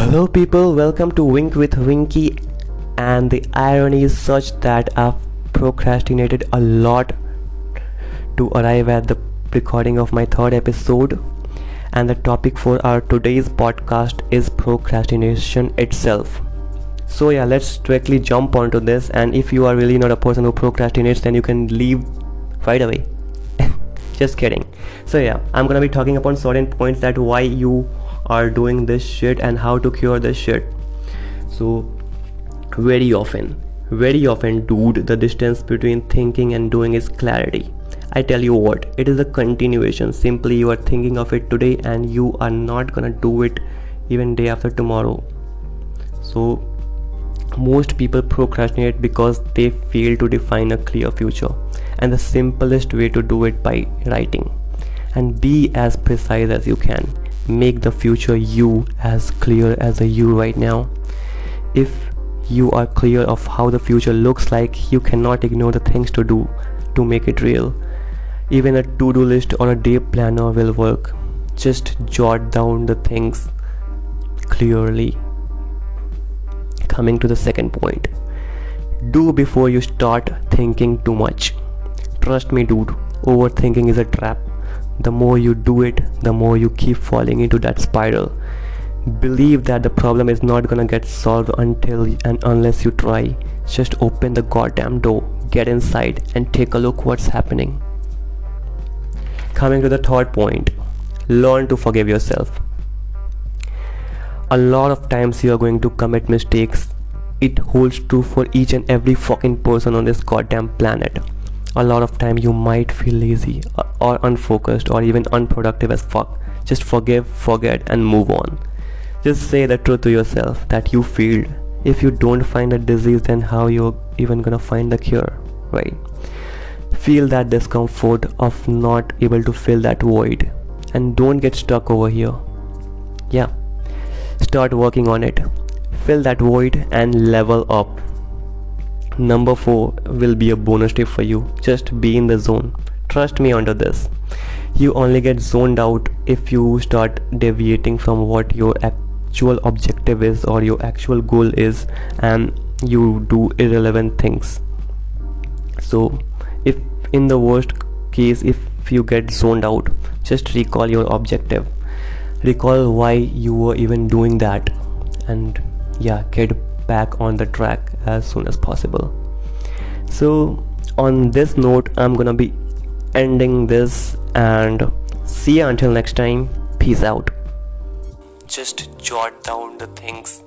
Hello, people, welcome to Wink with Winky. And the irony is such that I've procrastinated a lot to arrive at the recording of my third episode. And the topic for our today's podcast is procrastination itself. So, yeah, let's directly jump onto this. And if you are really not a person who procrastinates, then you can leave right away. Just kidding. So, yeah, I'm gonna be talking upon certain points that why you are doing this shit and how to cure this shit. So very often very often dude the distance between thinking and doing is clarity. I tell you what it is a continuation. Simply you are thinking of it today and you are not gonna do it even day after tomorrow. So most people procrastinate because they fail to define a clear future and the simplest way to do it by writing. And be as precise as you can make the future you as clear as a you right now. If you are clear of how the future looks like you cannot ignore the things to do to make it real. Even a to-do list or a day planner will work. Just jot down the things clearly. Coming to the second point. Do before you start thinking too much. Trust me dude. Overthinking is a trap the more you do it the more you keep falling into that spiral. Believe that the problem is not gonna get solved until and unless you try. Just open the goddamn door get inside and take a look what's happening. Coming to the third point learn to forgive yourself. A lot of times you are going to commit mistakes. It holds true for each and every fucking person on this goddamn planet a lot of time you might feel lazy uh, or unfocused or even unproductive as fuck. Just forgive forget and move on. Just say the truth to yourself that you failed. If you don't find a disease then how you're even gonna find the cure right? Feel that discomfort of not able to fill that void. And don't get stuck over here. Yeah. Start working on it. Fill that void and level up number 4 will be a bonus tip for you. Just be in the zone. Trust me under this. You only get zoned out if you start deviating from what your actual objective is or your actual goal is and you do irrelevant things. So if in the worst case if you get zoned out just recall your objective. Recall why you were even doing that. And yeah get back on the track as soon as possible. So on this note i'm gonna be ending this and see you until next time. Peace out. Just jot down the things